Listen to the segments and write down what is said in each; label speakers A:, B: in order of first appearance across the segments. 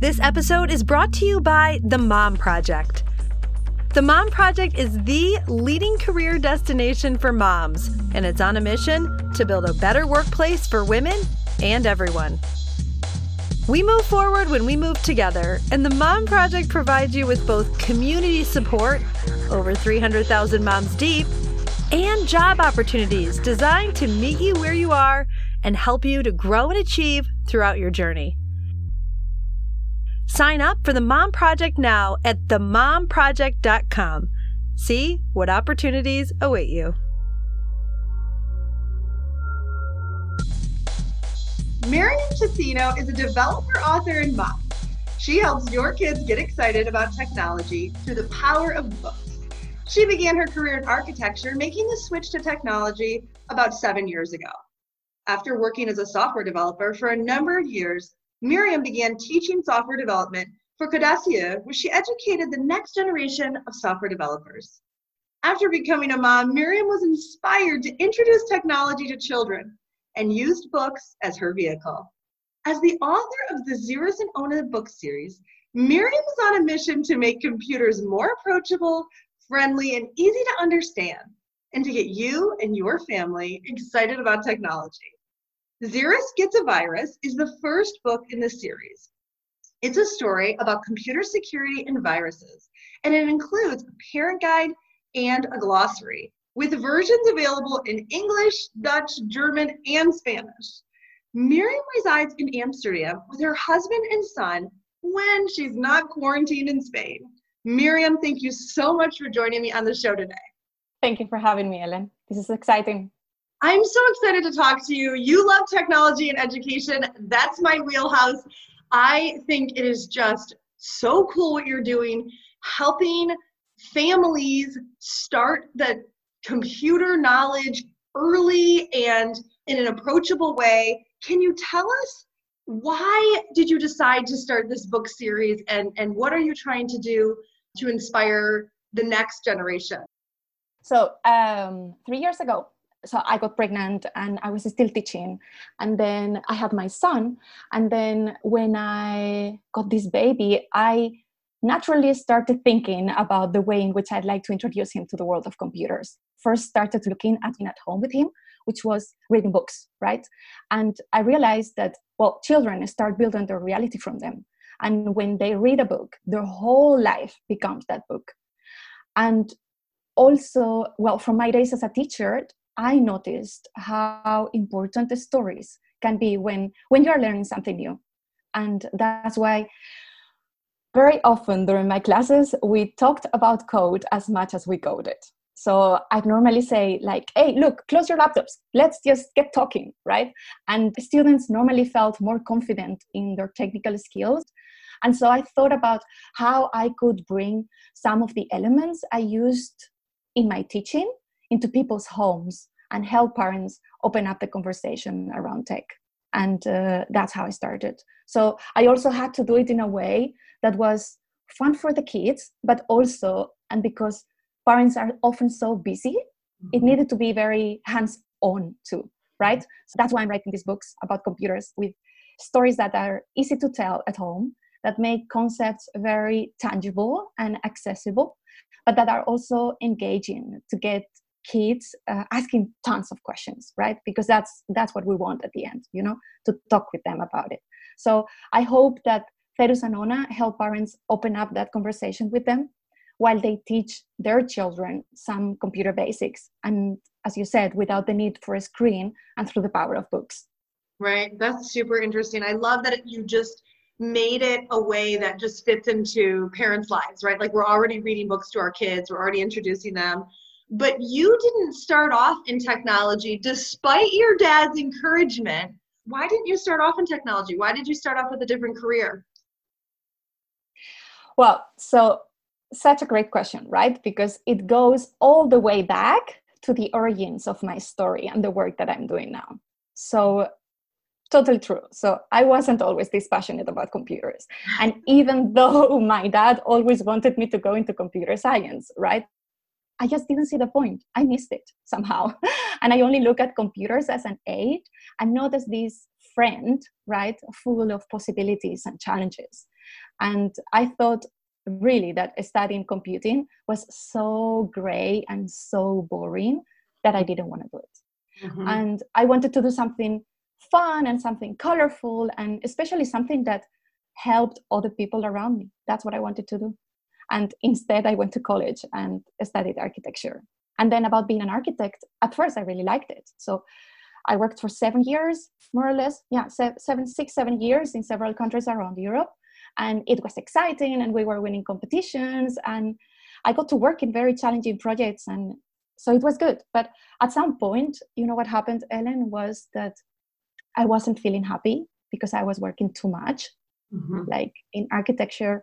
A: This episode is brought to you by The Mom Project. The Mom Project is the leading career destination for moms, and it's on a mission to build a better workplace for women and everyone. We move forward when we move together, and the Mom Project provides you with both community support, over 300,000 moms deep, and job opportunities designed to meet you where you are and help you to grow and achieve throughout your journey. Sign up for the Mom Project now at themomproject.com. See what opportunities await you.
B: Miriam Tocino is a developer, author, and mom. She helps your kids get excited about technology through the power of books. She began her career in architecture, making the switch to technology about seven years ago. After working as a software developer for a number of years, Miriam began teaching software development for Codaisseur, where she educated the next generation of software developers. After becoming a mom, Miriam was inspired to introduce technology to children and used books as her vehicle. As the author of the Zerus and Ona book series, Miriam is on a mission to make computers more approachable, friendly, and easy to understand, and to get you and your family excited about technology. Zerus Gets a Virus is the first book in the series. It's a story about computer security and viruses, and it includes a parent guide and a glossary with versions available in English, Dutch, German, and Spanish. Miriam resides in Amsterdam with her husband and son when she's not quarantined in Spain. Miriam, thank you so much for joining me on the show today.
C: Thank you for having me, Ellen. This is exciting.
B: I'm so excited to talk to you. You love technology and education. That's my wheelhouse. I think it is just so cool what you're doing, helping families start the computer knowledge early and in an approachable way. Can you tell us why did you decide to start this book series and, and what are you trying to do to inspire the next generation?
C: So, um, three years ago, so I got pregnant and I was still teaching. And then I had my son. And then when I got this baby, I naturally started thinking about the way in which I'd like to introduce him to the world of computers. First, started looking at being at home with him, which was reading books, right? And I realized that, well, children start building their reality from them. And when they read a book, their whole life becomes that book. And also, well, from my days as a teacher, I noticed how important the stories can be when when you are learning something new, and that's why very often during my classes we talked about code as much as we coded. So I normally say like, "Hey, look, close your laptops. Let's just get talking," right? And students normally felt more confident in their technical skills. And so I thought about how I could bring some of the elements I used in my teaching into people's homes and help parents open up the conversation around tech. And uh, that's how I started. So I also had to do it in a way that was fun for the kids, but also, and because parents are often so busy, it mm-hmm. needed to be very hands on too, right? So that's why I'm writing these books about computers with stories that are easy to tell at home, that make concepts very tangible and accessible, but that are also engaging to get kids uh, asking tons of questions right? Because that's that's what we want at the end you know to talk with them about it. So i hope that Zerus and Ona help parents open up that conversation with them while they teach their children some computer basics and as you said without the need for a screen and through the power of books.
B: Right. That's super interesting. I love that you just made it a way that just fits into parents lives right? Like we're already reading books to our kids. We're already introducing them but you didn't start off in technology despite your dad's encouragement. Why didn't you start off in technology? Why did you start off with a different career?
C: Well, so such a great question, right? Because it goes all the way back to the origins of my story and the work that I'm doing now. So, totally true. So, I wasn't always this passionate about computers. And even though my dad always wanted me to go into computer science, right? I just didn't see the point. I missed it somehow. and I only look at computers as an aid and not as this friend, right? Full of possibilities and challenges. And I thought really that studying computing was so gray and so boring that I didn't want to do it. Mm-hmm. And I wanted to do something fun and something colorful and especially something that helped other people around me. That's what I wanted to do. And instead, I went to college and studied architecture. And then, about being an architect, at first, I really liked it. So, I worked for seven years, more or less. Yeah, seven, six, seven years in several countries around Europe and it was exciting and we were winning competitions and i got to work in very challenging projects and so it was good but at some point you know what happened ellen was that i wasn't feeling happy because i was working too much mm-hmm. like in architecture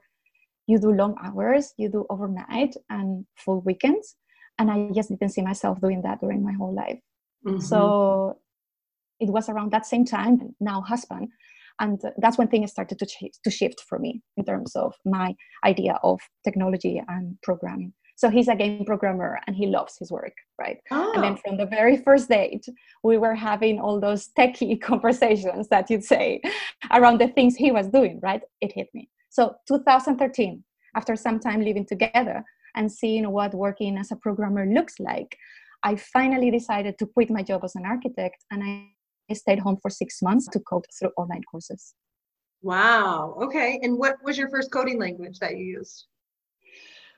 C: you do long hours you do overnight and full weekends and i just didn't see myself doing that during my whole life mm-hmm. so it was around that same time now husband and that's when things started to, ch- to shift for me in terms of my idea of technology and programming so he's a game programmer and he loves his work right oh. and then ah. from the very first date we were having all those techie conversations that you'd say around the things he was doing right it hit me so 2013 after some time living together and seeing what working as a programmer looks like i finally decided to quit my job as an architect and i stayed home for six months to code through online courses.
B: Wow. Okay. And what was your first coding language that you used?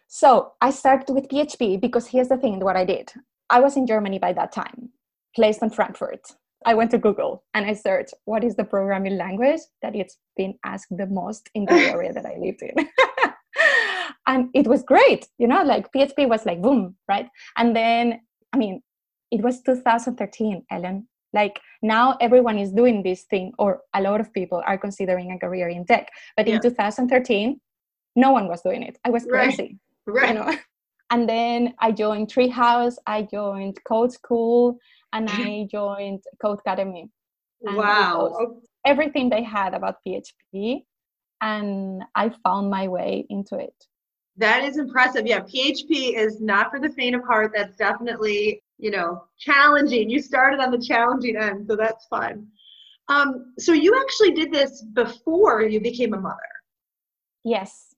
C: So I started with PHP because here's the thing what I did. I was in Germany by that time, placed in Frankfurt. I went to Google and I searched what is the programming language that it's been asked the most in the area that I lived in. and it was great, you know, like PHP was like boom, right? And then, I mean, it was 2013, Ellen like now everyone is doing this thing or a lot of people are considering a career in tech but yeah. in 2013 no one was doing it i was crazy
B: right, right. You know?
C: and then i joined treehouse i joined code school and i joined Codecademy
B: wow
C: everything they had about php and i found my way into it
B: that is impressive yeah php is not for the faint of heart that's definitely you know, challenging. You started on the challenging end, so that's fun. Um, so you actually did this before you became a mother.
C: Yes.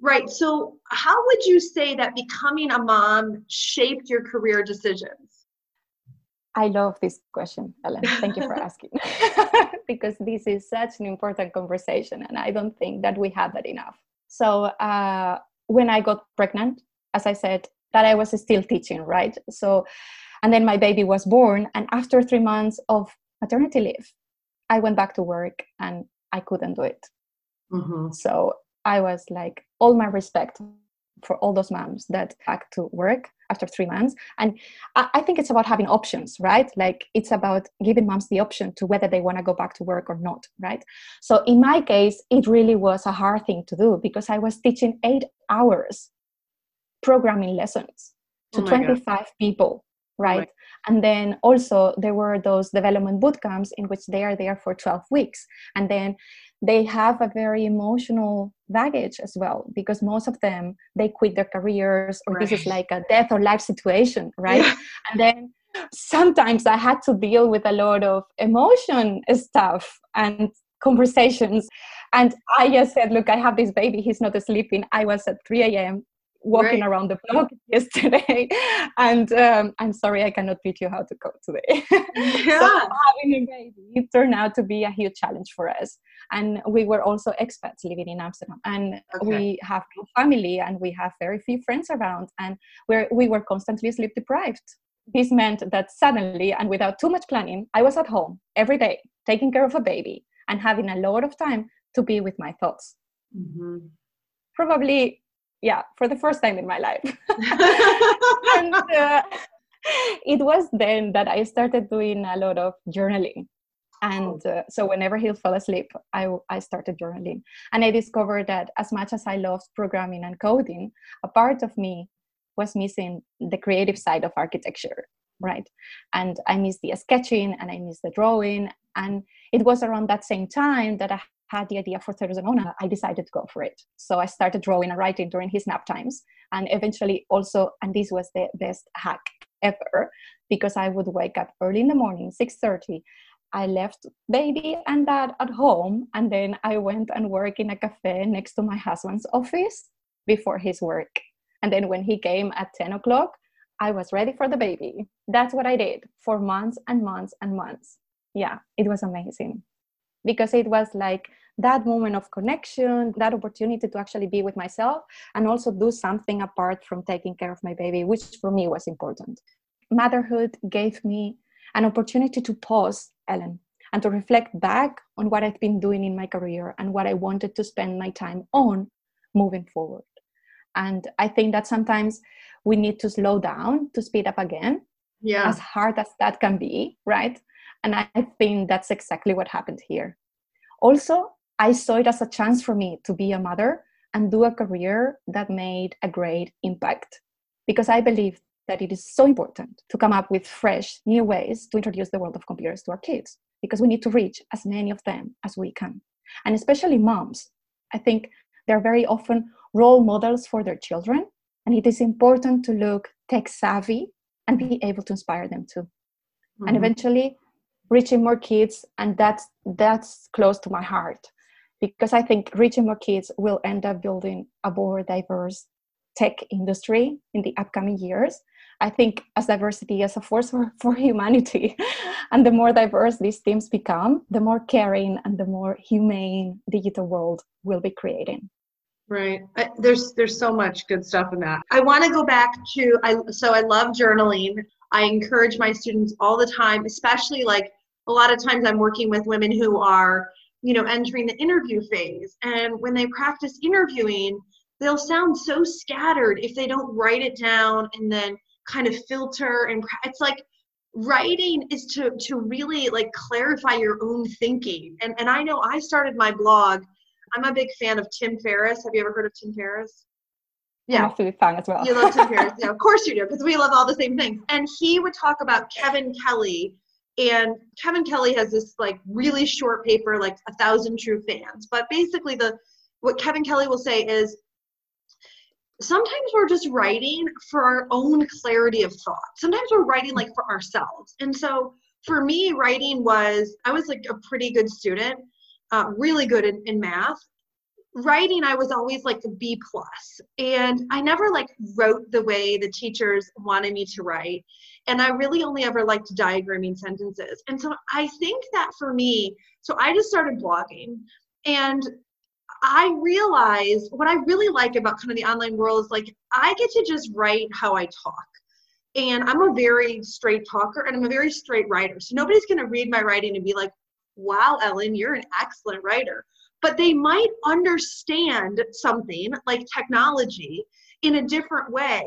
B: Right. So how would you say that becoming a mom shaped your career decisions?
C: I love this question, Ellen. Thank you for asking. because this is such an important conversation, and I don't think that we have that enough. So, uh, when I got pregnant, as I said, that I was still teaching, right? So, and then my baby was born, and after three months of maternity leave, I went back to work and I couldn't do it. Mm-hmm. So I was like, all my respect for all those moms that back to work after three months. And I, I think it's about having options, right? Like it's about giving moms the option to whether they want to go back to work or not, right? So in my case, it really was a hard thing to do because I was teaching eight hours programming lessons to oh 25 God. people right and then also there were those development boot camps in which they are there for 12 weeks. And then they have a very emotional baggage as well because most of them they quit their careers or right. this is like a death or life situation right? Yeah. and then sometimes i had to deal with a lot of emotion stuff and conversations. And i just said look i have this baby. He's not sleeping. I was at 3 a.m walking right. around the block yesterday and um, i'm sorry i cannot teach you how to code today yeah. so having a baby it turned out to be a huge challenge for us and we were also expats living in amsterdam and okay. we have no family and we have very few friends around and we're, we were constantly sleep deprived this meant that suddenly and without too much planning i was at home every day taking care of a baby and having a lot of time to be with my thoughts mm-hmm. probably yeah for the first time in my life. And uh, it was then that i started doing a lot of journaling. And uh, so whenever he fell asleep I, I started journaling. And i discovered that as much as i loved programming and coding a part of me was missing the creative side of architecture right? And i missed the sketching and i missed the drawing. And it was around that same time that i had the idea for Zerus and Ona, I decided to go for it. So I started drawing and writing during his nap times. And eventually also, and this was the best hack ever, because I would wake up early in the morning, 6.30, I left baby and dad at home, and then I went and worked in a cafe next to my husband's office before his work. And then when he came at 10 o'clock, I was ready for the baby. That's what I did for months and months and months. Yeah, it was amazing because it was like that moment of connection, that opportunity to actually be with myself and also do something apart from taking care of my baby, which for me was important. Motherhood gave me an opportunity to pause, Ellen, and to reflect back on what I've been doing in my career and what I wanted to spend my time on moving forward. And I think that sometimes we need to slow down to speed up again.
B: Yeah.
C: As hard as that can be, right? And I think that's exactly what happened here. Also, I saw it as a chance for me to be a mother and do a career that made a great impact because I believe that it is so important to come up with fresh, new ways to introduce the world of computers to our kids because we need to reach as many of them as we can. And especially moms, I think they're very often role models for their children, and it is important to look tech savvy and be able to inspire them too. Mm-hmm. And eventually, reaching more kids, and that's that's close to my heart because I think reaching more kids will end up building a more diverse tech industry in the upcoming years. I think as diversity as a force for, for humanity, and the more diverse these teams become, the more caring and the more humane digital world will be creating.
B: Right. I, there's there's so much good stuff in that. I want to go back to I so I love journaling. I encourage my students all the time, especially like a lot of times I'm working with women who are you know entering the interview phase. And when they practice interviewing they'll sound so scattered if they don't write it down and then kind of filter and it's like writing is to to really like clarify your own thinking. And and i know i started my blog i'm a big fan of tim ferriss. Have you ever heard of tim ferriss?
C: Yeah. i'm a food fan as well.
B: You love tim ferriss? Yeah of course you do because we love all the same things. And he would talk about kevin kelly and Kevin Kelly has this like really short paper, like a thousand true fans. But basically, the what Kevin Kelly will say is sometimes we're just writing for our own clarity of thought. Sometimes we're writing like for ourselves. And so for me, writing was I was like a pretty good student, uh, really good in, in math. Writing, I was always like a B plus, and I never like wrote the way the teachers wanted me to write and I really only ever liked diagramming sentences. And so I think that for me, so I just started blogging and I realized what I really like about kind of the online world is like I get to just write how I talk. And I'm a very straight talker and I'm a very straight writer. So nobody's going to read my writing and be like, wow, Ellen, you're an excellent writer. But they might understand something like technology in a different way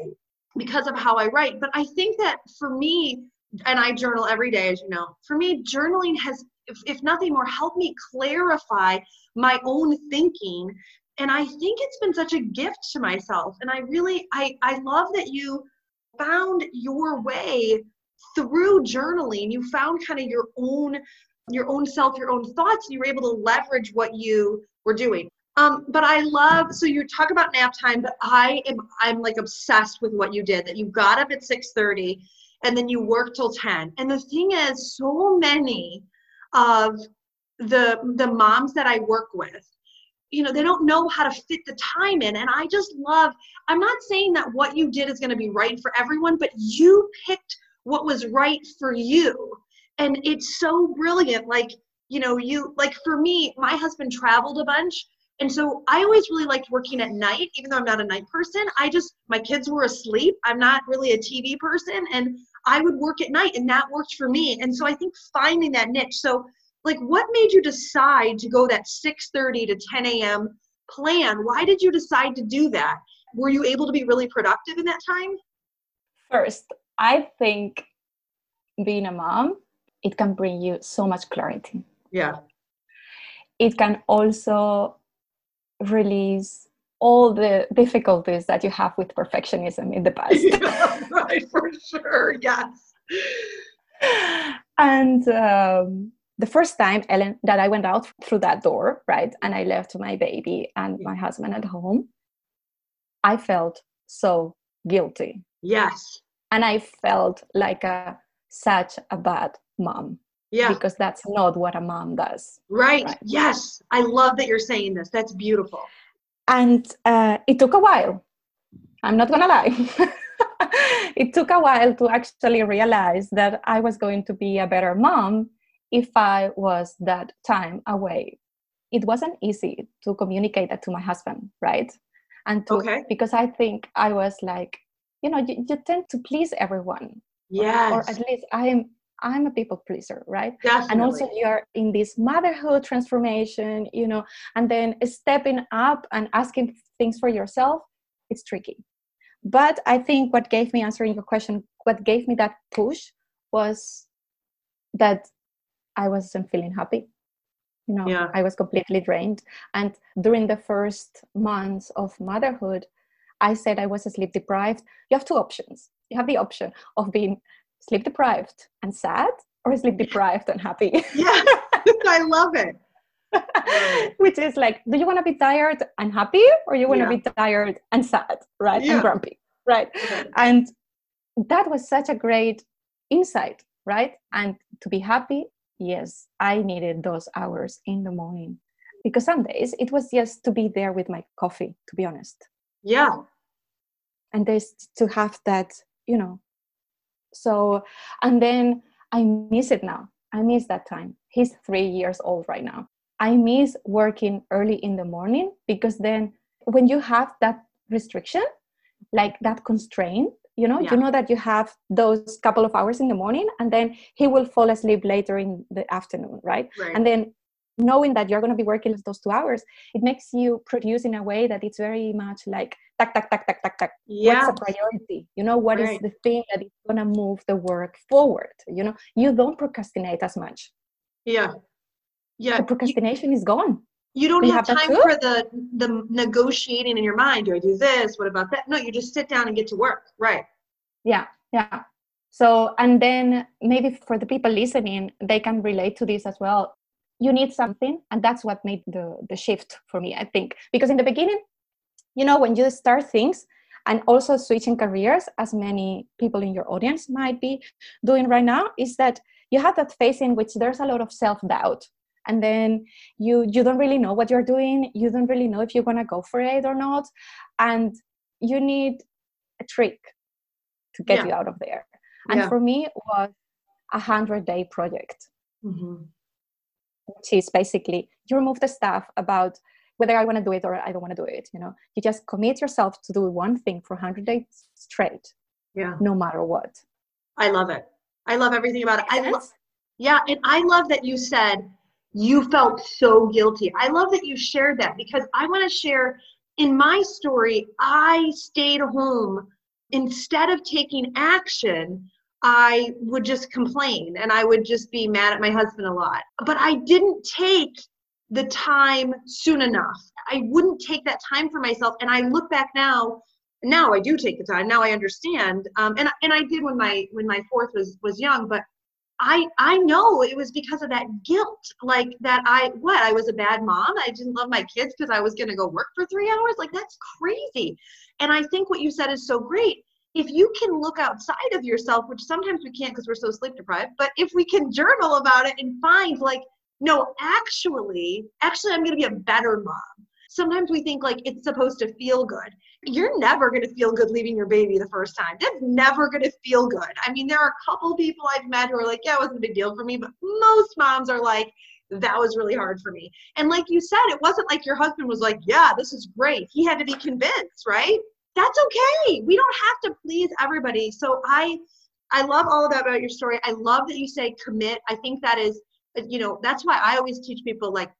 B: because of how I write. But I think that for me, and I journal every day, as you know, for me, journaling has, if, if nothing more, helped me clarify my own thinking. And I think it's been such a gift to myself. And I really, I, I love that you found your way through journaling. You found kind of your own your own self, your own thoughts, and you were able to leverage what you were doing. Um, but I love so you talk about nap time, but I am I'm like obsessed with what you did. That you got up at 6:30 and then you worked till 10. And the thing is, so many of the the moms that I work with, you know, they don't know how to fit the time in. And I just love, I'm not saying that what you did is going to be right for everyone, but you picked what was right for you. And it's so brilliant. Like, you know, you like for me, my husband traveled a bunch and so I always really liked working at night, even though I'm not a night person. I just, my kids were asleep. I'm not really a TV person. And I would work at night, and that worked for me. And so I think finding that niche. So, like, what made you decide to go that 6:30 to 10 a.m. plan? Why did you decide to do that? Were you able to be really productive in that time?
C: First, I think being a mom it can bring you so much clarity.
B: Yeah.
C: It can also release all the difficulties that you have with perfectionism in the past.
B: yeah, right, for sure. Yes.
C: and um, the first time, Ellen, that I went out through that door, right, and I left my baby and my husband at home, I felt so guilty.
B: Yes.
C: And I felt like a such a bad mom.
B: Yeah.
C: Because that's not what a mom does.
B: Right. right. Yes. I love that you're saying this. That's beautiful.
C: And uh, it took a while. I'm not going to lie. it took a while to actually realize that I was going to be a better mom if I was that time away. It wasn't easy to communicate that to my husband, right? And to,
B: okay.
C: because I think I was like, you know, you, you tend to please everyone.
B: yeah
C: Or, or at least I'm I'm a people pleaser, right?
B: Definitely.
C: And also you're in this motherhood transformation, you know, and then stepping up and asking things for yourself, it's tricky. But I think what gave me answering your question, what gave me that push was that I wasn't feeling happy. You know,
B: yeah.
C: I was completely drained. And during the first months of motherhood, I said I was sleep deprived. You have two options. You have the option of being sleep deprived and sad or sleep deprived and happy.
B: Yeah, I love it.
C: Which is like, do you want to be tired and happy or you want to yeah. be tired and sad, right?
B: Yeah.
C: And grumpy, right? And that was such a great insight, right? And to be happy, yes, I needed those hours in the morning because some days it was just to be there with my coffee, to be honest.
B: Yeah.
C: And there's to have that, you know, so and then i miss it now i miss that time he's three years old right now i miss working early in the morning because then when you have that restriction like that constraint you know
B: Yeah.
C: you know that you have those couple of hours in the morning and then he will fall asleep later in the afternoon right
B: Right.
C: and then knowing that you're going to be working those two hours it makes you produce in a way that it's very much like tack tack tack tack tack tack
B: yeah.
C: what's a priority you know what is
B: Right.
C: the thing that is going to move the work forward you know you don't procrastinate as much
B: Yeah. Yeah.
C: the
B: You,
C: procrastination is gone
B: you don't
C: you
B: have
C: have
B: time for the the negotiating in your mind. Do I do this? What about that? No, you just sit down and get to work. Right.
C: yeah yeah so and then maybe for the people listening they can relate to this as well you need something and that's what made the the shift for me i think because in the beginning you know when you start things and also switching careers as many people in your audience might be doing right now is that you have that phase in which there's a lot of self-doubt and then you you don't really know what you're doing you don't really know if you're going to go for it or not and you need a trick to get
B: Yeah.
C: you out of there and
B: Yeah.
C: for me it was a hundred day project
B: Mm-hmm.
C: Which is basically you remove the stuff about whether I want to do it or I don't want to do it. You know, you just commit yourself to do one thing for 100 days straight,
B: Yeah.
C: no matter what.
B: I love it. I love everything about it. I love. Yeah, and I love that you said you felt so guilty. I love that you shared that because I want to share in my story, I stayed home instead of taking action. I would just complain and I would just be mad at my husband a lot. But I didn't take the time soon enough. I wouldn't take that time for myself. And I look back now now I do take the time. Now I understand, um, and and I did when my when my fourth was was young. But I I know it was because of that guilt, like that I what I was a bad mom. I didn't love my kids because I was going to go work for three hours. Like that's crazy. And I think what you said is so great. If you can look outside of yourself, which sometimes we can't because we're so sleep deprived, but if we can journal about it and find like, no, actually, actually, I'm going to be a better mom. Sometimes we think like it's supposed to feel good you're never going to feel good leaving your baby the first time. That's never going to feel good. I mean, there are a couple people I've met who are like, yeah, it wasn't a big deal for me, but most moms are like, that was really hard for me. And like you said, it wasn't like your husband was like, yeah, this is great. He had to be convinced, right? That's okay. We don't have to please everybody. So I I love all of that about your story. I love that you say commit. I think that is you know, that's why I always teach people like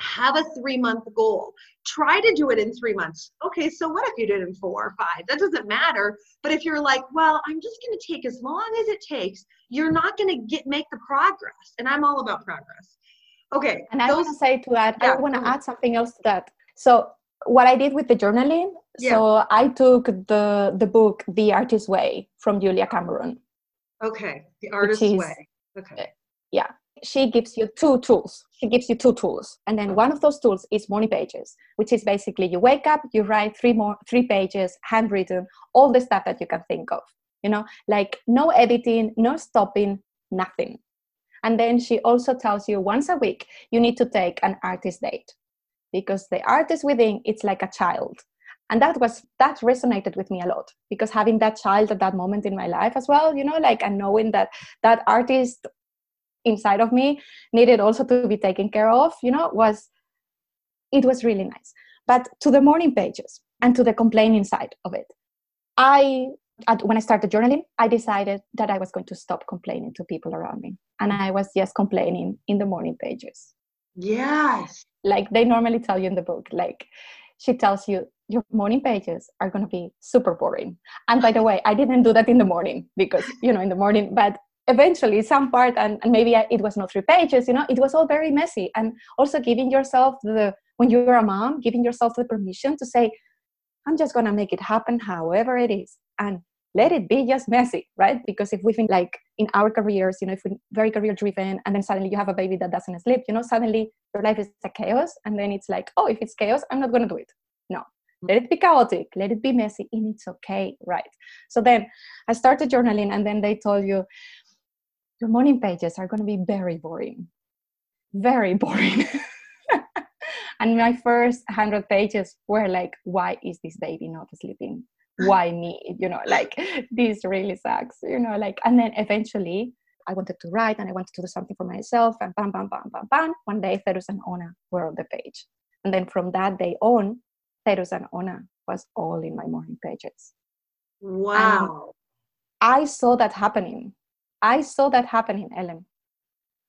B: have a three month goal. Try to do it in three months. Okay, so what if you did it in four or five? That doesn't matter. But if you're like, well, I'm just going to take as long as it takes, you're not going to get make the progress. And I'm all about progress. Okay.
C: And I want to say to that, yeah, I want to add something else to that. So what I did with the journaling, yeah. so I took the the book The Artist's Way from Julia Cameron.
B: Okay, The Artist's is, Way. Okay.
C: Uh, yeah, she gives you two tools. She gives you two tools, and then one of those tools is morning pages, which is basically you wake up, you write three more three pages, handwritten, all the stuff that you can think of. You know, like no editing, no stopping, nothing. And then she also tells you once a week you need to take an artist date because the artist within it's like a child. And that was that resonated with me a lot because having that child at that moment in my life as well you know like and knowing that that artist inside of me needed also to be taken care of you know was it was really nice. But to the morning pages and to the complaining side of it i at, when i started journaling i decided that i was going to stop complaining to people around me. And i was just complaining in the morning pages.
B: Yes
C: like they normally tell you in the book like she tells you your morning pages are going to be super boring. And by the way i didn't do that in the morning because you know in the morning but eventually some part and, and maybe it was not three pages you know it was all very messy. And also giving yourself the when you're a mom giving yourself the permission to say i'm just going to make it happen however it is. And let it be just messy right? Because if we think like in our careers you know if we're very career driven and then suddenly you have a baby that doesn't sleep you know suddenly your life is a chaos and then it's like oh if it's chaos i'm not going to do it. No. Mm. Let it be chaotic. Let it be messy and it's okay right? So then i started journaling and then they told you your morning pages are going to be very boring. Very boring. And my first 100 pages were like why is this baby not sleeping why me you know like this really sucks you know like and then eventually I wanted to write and I wanted to do something for myself and bam bam bam bam bam. One day Zerus and Ona were on the page. And then from that day on Zerus and Ona was all in my morning pages.
B: Wow.
C: And I saw that happening. I saw that happening Ellen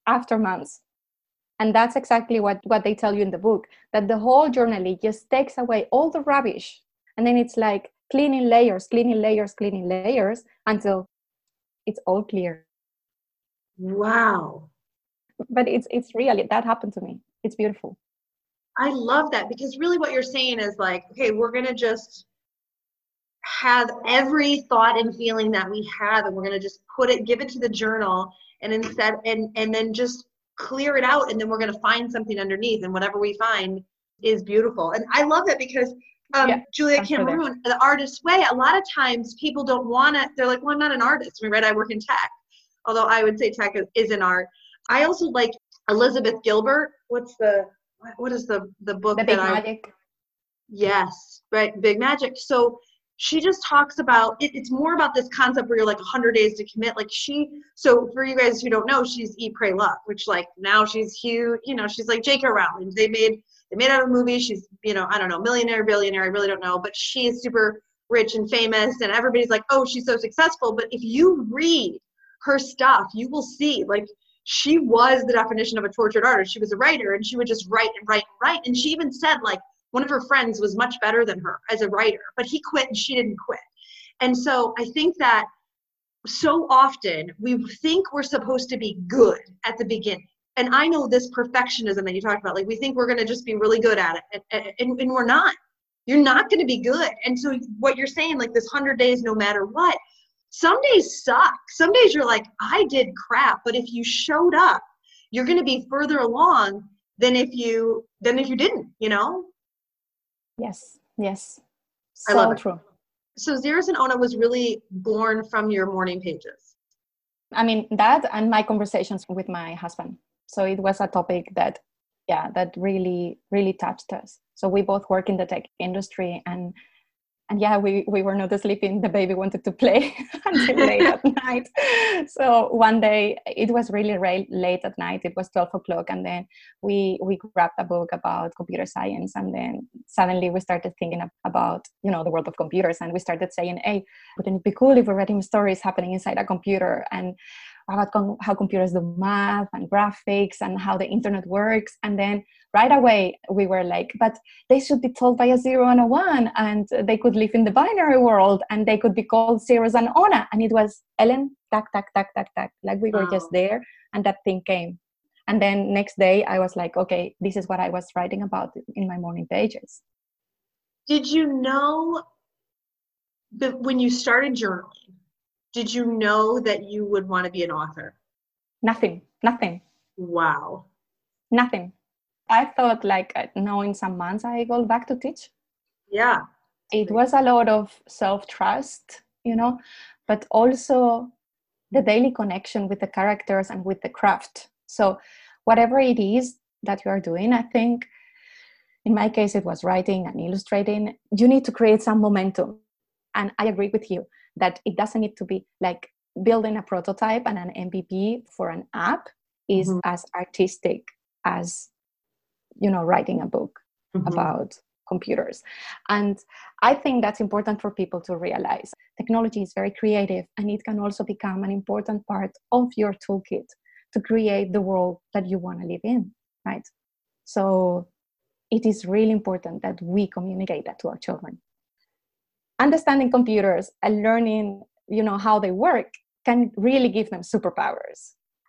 C: after months. And that's exactly what what they tell you in the book that the whole journaling just takes away all the rubbish. And then it's like cleaning layers, cleaning layers, cleaning layers until it's all clear.
B: Wow.
C: But it's it's really that happened to me. It's beautiful.
B: I love that because really what you're saying is like, okay, we're gonna just have every thought and feeling that we have and we're going to just put it give it to the journal and instead and and then just clear it out and then we're going to find something underneath and whatever we find is beautiful and i love that because um, yeah, Julia Cameron, the artist's way, a lot of times people don't want to, they're like, well, I'm not an artist. I mean, right, I work in tech, although I would say tech is, is an art. I also like Elizabeth Gilbert. What's the, what is the, the book
C: the Big that Magic.
B: I, yes, right, Big Magic. So she just talks about, it, it's more about this concept where you're like 100 days to commit. Like she, so for you guys who don't know, she's Eat, Pray, Love, which like now she's huge, you know, she's like J.K. Rowling. They made they made out a movie. She's, you know, I don't know, millionaire, billionaire, I really don't know, but she is super rich and famous, and everybody's like, oh, she's so successful. But if you read her stuff, you will see like she was the definition of a tortured artist. She was a writer, and she would just write and write and write. And she even said like one of her friends was much better than her as a writer, but he quit and she didn't quit. And so I think that so often we think we're supposed to be good at the beginning and I know this perfectionism that you talked about, like we think we're going to just be really good at it, and, and, and we're not. You're not going to be good. And so, what you're saying, like this 100 days, no matter what, some days suck. Some days you're like, I did crap. But if you showed up, you're going to be further along than if you than if you didn't. You know?
C: Yes. Yes. So I love true. It.
B: So Zerus and Ona was really born from your morning pages.
C: I mean that and my conversations with my husband so it was a topic that yeah that really really touched us. So we both work in the tech industry and and yeah we we were not sleeping. The baby wanted to play until late at night. So one day it was really late at night. It was 12 o'clock and then we we grabbed a book about computer science and then suddenly we started thinking about you know the world of computers and we started saying hey wouldn't it be cool if we're writing stories happening inside a computer? And about com- how computers do math and graphics and how the internet works. And then right away we were like, but they should be told by a zero and a one, and they could live in the binary world, and they could be called Zerus and Ona. And it was Ellen, tack, tack, tack, tack, tack. Like we were wow. just oh. there, and that thing came. And then next day I was like, okay, this is what I was writing about in my morning pages.
B: Did you know that when you started journaling, did you know that you would want to be an author?
C: Nothing, nothing.
B: Wow.
C: Nothing. I thought like uh, no, in some months I go back to teach.
B: Yeah.
C: It was a lot of self trust, you know, but also the daily connection with the characters and with the craft. So, whatever it is that you are doing, I think in my case it was writing and illustrating, you need to create some momentum. And I agree with you that it doesn't need to be like building a prototype and an MVP for an app is mm-hmm. as artistic as you know writing a book mm-hmm. about computers and i think that's important for people to realize technology is very creative and it can also become an important part of your toolkit to create the world that you want to live in right so it is really important that we communicate that to our children understanding computers and learning you know how they work can really give them superpowers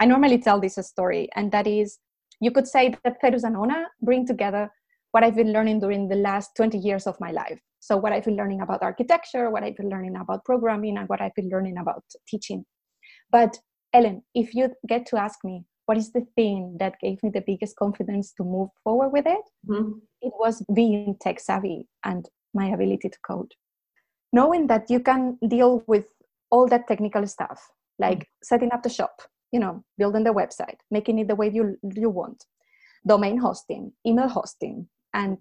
C: i normally tell this story and that is you could say that Zerus and Ona bring together what I've been learning during the last 20 years of my life. So, what I've been learning about architecture, what I've been learning about programming, and what I've been learning about teaching. But, Ellen, if you get to ask me, what is the thing that gave me the biggest confidence to move forward with it? Mm-hmm. It was being tech savvy and my ability to code. Knowing that you can deal with all that technical stuff, like mm-hmm. setting up the shop, you know building the website making it the way you you want domain hosting email hosting and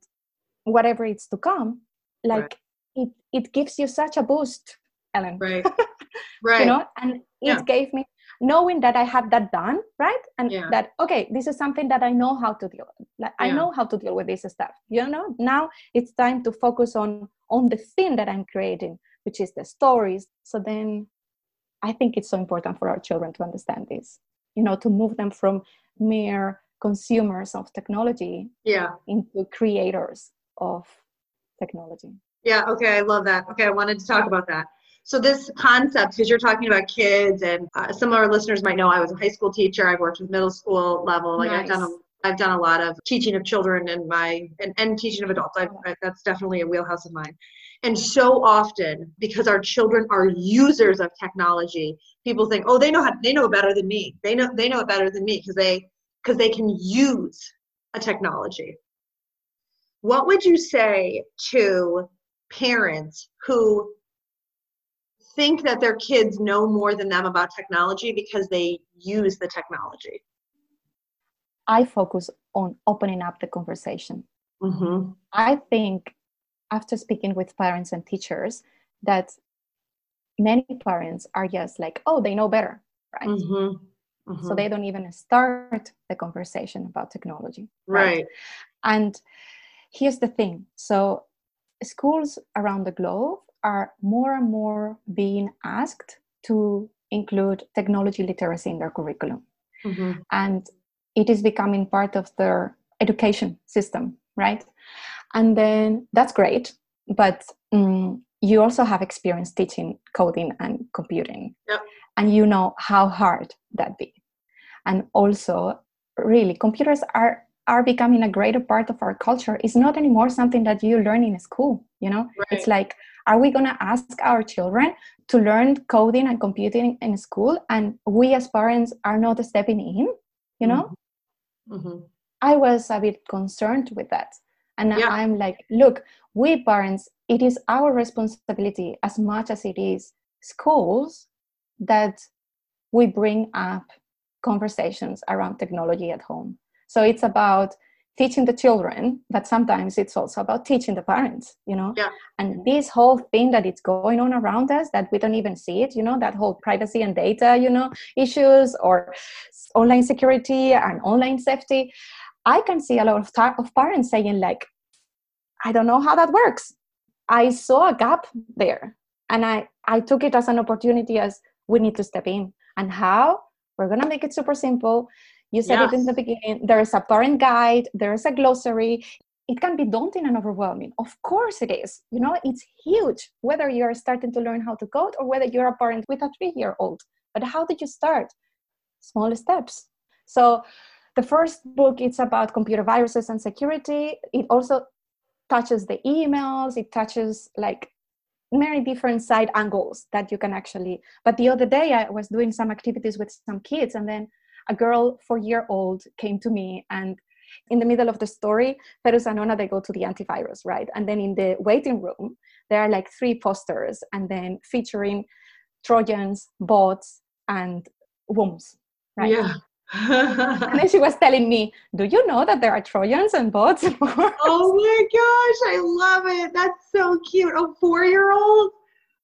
C: whatever it's to come like right. it it gives you such a boost ellen
B: right right
C: you know and it yeah. gave me knowing that i have that done right and yeah. that okay this is something that i know how to deal with like yeah. i know how to deal with this stuff you know now it's time to focus on on the thing that i'm creating which is the stories so then I think it's so important for our children to understand this, you know, to move them from mere consumers of technology
B: yeah.
C: into creators of technology.
B: Yeah, okay, I love that. Okay, I wanted to talk about that. So this concept, because you're talking about kids, and uh, some of our listeners might know I was a high school teacher. I've worked with middle school level. Like nice. I've done a I've done a lot of teaching of children and my and, and teaching of adults. I've, I, that's definitely a wheelhouse of mine. And so often, because our children are users of technology, people think, "Oh, they know how they know better than me. They know they know it better than me because they because they can use a technology." What would you say to parents who think that their kids know more than them about technology because they use the technology?
C: I focus on opening up the conversation. Mm-hmm. I think after speaking with parents and teachers that many parents are just like, oh, they know better, right? Mm-hmm. Mm-hmm. So they don't even start the conversation about technology.
B: Right. right.
C: And here's the thing so schools around the globe are more and more being asked to include technology literacy in their curriculum. Mm-hmm. And it is becoming part of their education system, right? And then that's great, but um, you also have experience teaching coding and computing,
B: yep.
C: and you know how hard that be. And also, really, computers are are becoming a greater part of our culture. It's not anymore something that you learn in school. You know, right. it's like, are we going to ask our children to learn coding and computing in school, and we as parents are not stepping in? You know. Mm-hmm mm-hmm. i was a bit concerned with that and yeah. i'm like look we parents it is our responsibility as much as it is schools that we bring up conversations around technology at home so it's about teaching the children but sometimes it's also about teaching the parents you know?
B: Yeah.
C: and this whole thing that it's going on around us that we don't even see it you know that whole privacy and data you know issues or online security and online safety i can see a lot of, ta- of parents saying like i don't know how that works. I saw a gap there and i i took it as an opportunity as we need to step in. And how? We're going to make it super simple you said yes. it in the beginning there is a parent guide there is a glossary. It can be daunting and overwhelming. Of course it is. You know it's huge whether you're starting to learn how to code or whether you're a parent with a three year old but how did you start? Small steps. So the first book it's about computer viruses and security. It also touches the emails. It touches like many different side angles that you can actually but the other day i was doing some activities with some kids and then a girl four year old came to me and in the middle of the story Zerus and Ona they go to the antivirus right and then in the waiting room there are like three posters and then featuring trojans bots and worms right
B: yeah
C: and then she was telling me, Do you know that there are Trojans and bots?
B: oh my gosh, I love it. That's so cute. A four year old?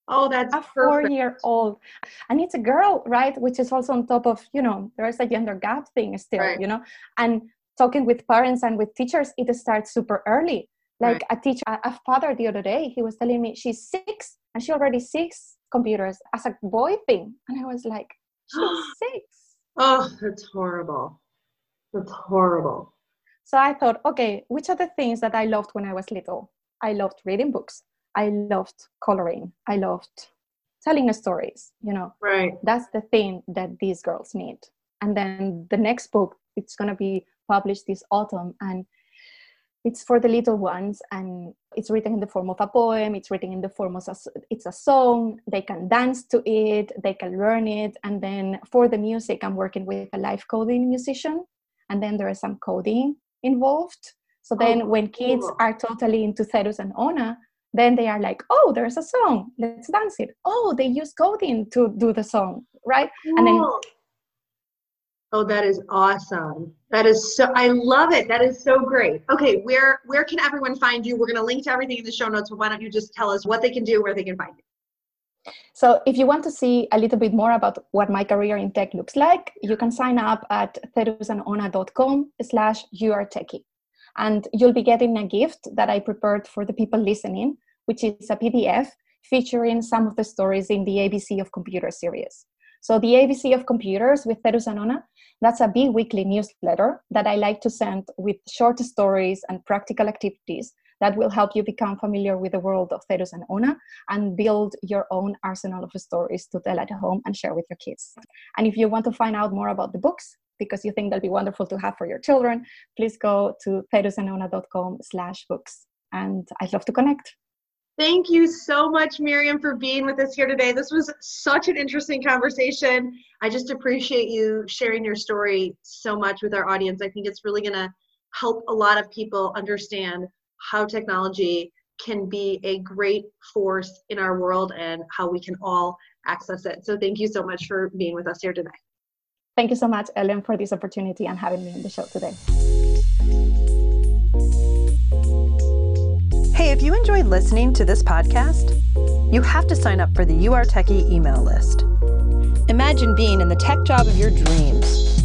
B: Oh, that's
C: a four year old. And it's a girl, right? Which is also on top of, you know, there is a gender gap thing still, right. you know? And talking with parents and with teachers, it starts super early. Like right. a teacher, a father the other day, he was telling me she's six and she already six computers as a boy thing. And I was like, she's six.
B: Oh, that's horrible. That's horrible.
C: So I thought, okay, which are the things that I loved when I was little? I loved reading books. I loved coloring. I loved telling the stories, you know.
B: Right.
C: That's the thing that these girls need. And then the next book, it's going to be published this autumn and it's for the little ones and it's written in the form of a poem it's written in the form of a, it's a song they can dance to it they can learn it and then for the music i'm working with a live coding musician and then there is some coding involved so oh, then oh, when kids cool. are totally into Zerus and Ona then they are like oh there's a song let's dance it oh they use coding to do the song right cool. and then
B: Oh, that is awesome. That is so I love it. That is so great. Okay, where where can everyone find you? We're going to link to everything in the show notes, but why don't you just tell us what they can do, where they can find you?
C: So if you want to see a little bit more about what my career in tech looks like, you can sign up at zerusandona.com slash you are yourtechie. And you'll be getting a gift that I prepared for the people listening, which is a PDF featuring some of the stories in the ABC of Computer series. So the ABC of Computers with Zerus and Ona, that's a bi-weekly newsletter that I like to send with short stories and practical activities that will help you become familiar with the world of Zerus and Ona and build your own arsenal of stories to tell at home and share with your kids. And if you want to find out more about the books, because you think they'll be wonderful to have for your children, please go to zerusandona.com slash books. And I'd love to connect.
B: Thank you so much, Miriam, for being with us here today. This was such an interesting conversation. I just appreciate you sharing your story so much with our audience. I think it's really going to help a lot of people understand how technology can be a great force in our world and how we can all access it. So, thank you so much for being with us here today.
C: Thank you so much, Ellen, for this opportunity and having me on the show today.
A: Hey, if you enjoyed listening to this podcast, you have to sign up for the You Techie email list. Imagine being in the tech job of your dreams.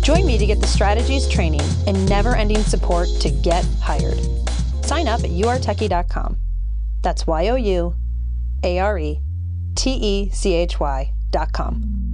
A: Join me to get the strategies, training, and never ending support to get hired. Sign up at youaretechy.com. That's Y O U A R E T E C H Y.com.